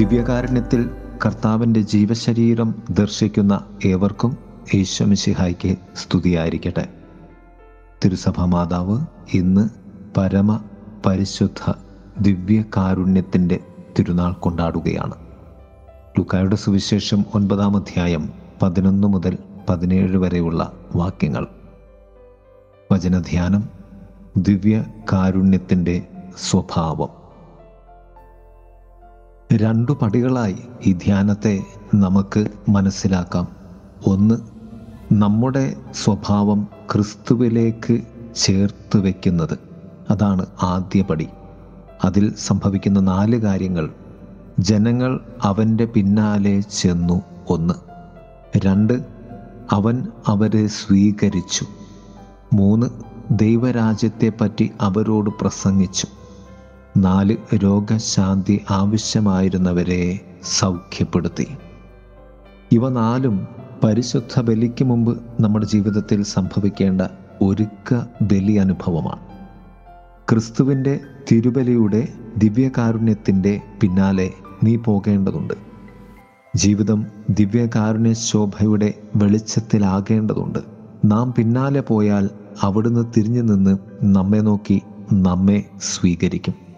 ദിവ്യകാരുണ്യത്തിൽ കർത്താവിന്റെ ജീവശരീരം ദർശിക്കുന്ന ഏവർക്കും ഈശ്വമിശിഹായ്ക്ക് സ്തുതിയായിരിക്കട്ടെ. തിരുസഭ മാതാവ് ഇന്ന് പരമ പരിശുദ്ധ ദിവ്യകാരുണ്യത്തിന്റെ തിരുനാൾ കൊണ്ടാടുകയാണ്. ലുക്കായുടെ സുവിശേഷം ഒൻപതാം അധ്യായം പതിനൊന്ന് മുതൽ പതിനേഴ് വരെയുള്ള വാക്യങ്ങൾ. വചനധ്യാനം ദിവ്യ കാരുണ്യത്തിന്റെ സ്വഭാവം. രണ്ടു പടികളായി ഈ ധ്യാനത്തെ നമുക്ക് മനസ്സിലാക്കാം. ഒന്ന് നമ്മുടെ സ്വഭാവം ക്രിസ്തുവിലേക്ക് ചേർത്ത് വയ്ക്കുന്നത് അതാണ് ആദ്യ പടി. അതിൽ സംഭവിക്കുന്ന നാല് കാര്യങ്ങൾ. ജനങ്ങൾ അവന്റെ പിന്നാലെ ചെന്നു. ഒന്ന് രണ്ട് അവൻ അവരെ സ്വീകരിച്ചു. മൂന്ന് ദൈവരാജ്യത്തെപ്പറ്റി അവരോട് പ്രസംഗിച്ചു. നാല് രോഗശാന്തി ആവശ്യമായിരുന്നവരെ സൗഖ്യപ്പെടുത്തി. ഇവ നാലും പരിശുദ്ധ ബലിക്ക് മുമ്പ് നമ്മുടെ ജീവിതത്തിൽ സംഭവിക്കേണ്ട ഒരുക്ക ബലി അനുഭവമാണ്. ക്രിസ്തുവിന്റെ തിരുബലിയുടെ ദിവ്യകാരുണ്യത്തിന്റെ പിന്നാലെ നീ പോകേണ്ടതുണ്ട്. ജീവിതം ദിവ്യകാരുണ്യ ശോഭയുടെ വെളിച്ചത്തിലാകേണ്ടതുണ്ട്. നാം പിന്നാലെ പോയാൽ അവിടുന്ന് തിരിഞ്ഞു നിന്ന് നമ്മെ നോക്കി നമ്മെ സ്വീകരിക്കും.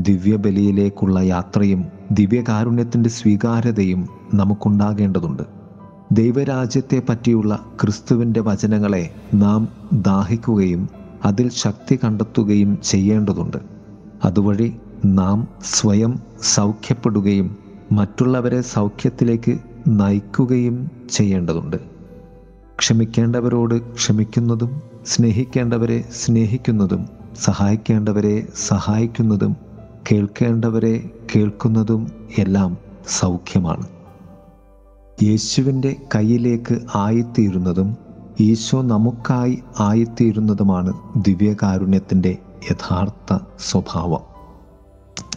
ദിവ്യബലിയിലേക്കുള്ള യാത്രയും ദിവ്യകാരുണ്യത്തിന്റെ സ്വീകാര്യതയും നമുക്കുണ്ടാകേണ്ടതുണ്ട്. ദൈവരാജ്യത്തെ പറ്റിയുള്ള ക്രിസ്തുവിന്റെ വചനങ്ങളെ നാം ദാഹിക്കുകയും അതിൽ ശക്തി കണ്ടെത്തുകയും ചെയ്യേണ്ടതുണ്ട്. അതുവഴി നാം സ്വയം സൗഖ്യപ്പെടുകയും മറ്റുള്ളവരെ സൗഖ്യത്തിലേക്ക് നയിക്കുകയും ചെയ്യേണ്ടതുണ്ട്. ക്ഷമിക്കേണ്ടവരോട് ക്ഷമിക്കുന്നതും സ്നേഹിക്കേണ്ടവരെ സ്നേഹിക്കുന്നതും സഹായിക്കേണ്ടവരെ സഹായിക്കുന്നതും കേൾക്കേണ്ടവരെ കേൾക്കുന്നതും എല്ലാം സൗഖ്യമാണ്. യേശുവിന്റെ കയ്യിലേക്ക് ആയിത്തീരുന്നതും ഈശോ നമുക്കായി ആയിത്തീരുന്നതുമാണ് ദിവ്യകാരുണ്യത്തിന്റെ യഥാർത്ഥ സ്വഭാവം.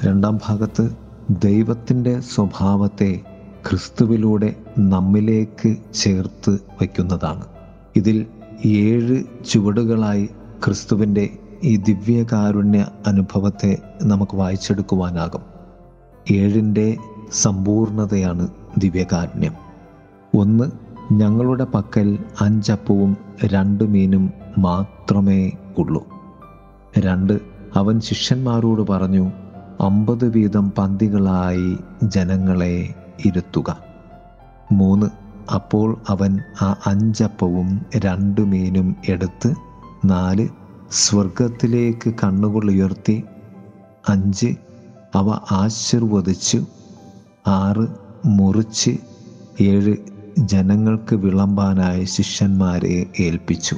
രണ്ടാം ഭാഗത്ത് ദൈവത്തിന്റെ സ്വഭാവത്തെ ക്രിസ്തുവിലൂടെ നമ്മിലേക്ക് ചേർത്ത് വയ്ക്കുന്നതാണ്. ഇതിൽ ഏഴ് ചുവടുകളായി ക്രിസ്തുവിന്റെ ഈ ദിവ്യകാരുണ്യ അനുഭവത്തെ നമുക്ക് വായിച്ചെടുക്കുവാനാകും. ഏഴിന്റെ സമ്പൂർണതയാണ് ദിവ്യകാരുണ്യം. ഒന്ന് ഞങ്ങളുടെ പക്കൽ അഞ്ചപ്പവും രണ്ട് മീനും മാത്രമേ ഉള്ളൂ. രണ്ട് അവൻ ശിഷ്യന്മാരോട് പറഞ്ഞു അമ്പത് വീതം പന്തികളായി ജനങ്ങളെ ഇരുത്തുക. മൂന്ന് അപ്പോൾ അവൻ ആ അഞ്ചപ്പവും രണ്ട് മീനും എടുത്ത് നാല് സ്വർഗത്തിലേക്ക് കണ്ണുകൾ ഉയർത്തി അഞ്ച് അവ ആശീർവദിച്ചു ആറ് മുറിച്ച് ഏഴ് ജനങ്ങൾക്ക് വിളമ്പാനായ ശിഷ്യന്മാരെ ഏൽപ്പിച്ചു.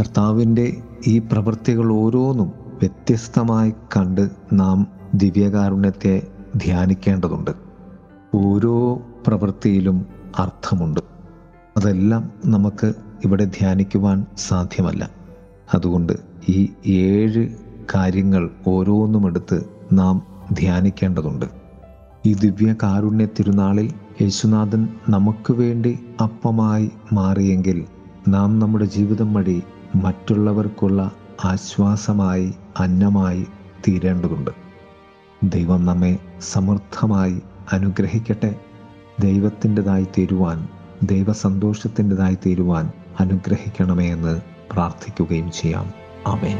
കർത്താവിന്റെ ഈ പ്രവൃത്തികൾ ഓരോന്നും വ്യത്യസ്തമായി കണ്ട് നാം ദിവ്യകാരുണ്യത്തെ ധ്യാനിക്കേണ്ടതുണ്ട്. ഓരോ പ്രവൃത്തിയിലും അർത്ഥമുണ്ട്. അതെല്ലാം നമുക്ക് ഇവിടെ ധ്യാനിക്കുവാൻ സാധ്യമല്ല. അതുകൊണ്ട് ഈ ഏഴ് കാര്യങ്ങൾ ഓരോന്നും എടുത്ത് നാം ധ്യാനിക്കേണ്ടതുണ്ട്. ഈ ദിവ്യ കാരുണ്യ തിരുനാളിൽ യേശുനാഥൻ നമുക്ക് വേണ്ടി അപ്പമായി മാറിയെങ്കിൽ നാം നമ്മുടെ ജീവിതം വഴി മറ്റുള്ളവർക്കുള്ള ആശ്വാസമായി അന്നമായി തീരേണ്ടതുണ്ട്. ദൈവം നമ്മെ സമൃദ്ധമായി അനുഗ്രഹിക്കട്ടെ. ദൈവത്തിന്റെതായി തീരുവാൻ ദൈവസന്തോഷത്തിന്റെതായി തീരുവാൻ അനുഗ്രഹിക്കണമേ എന്ന് പ്രാർത്ഥിക്കുകയും ചെയ്യാം. ആമേൻ.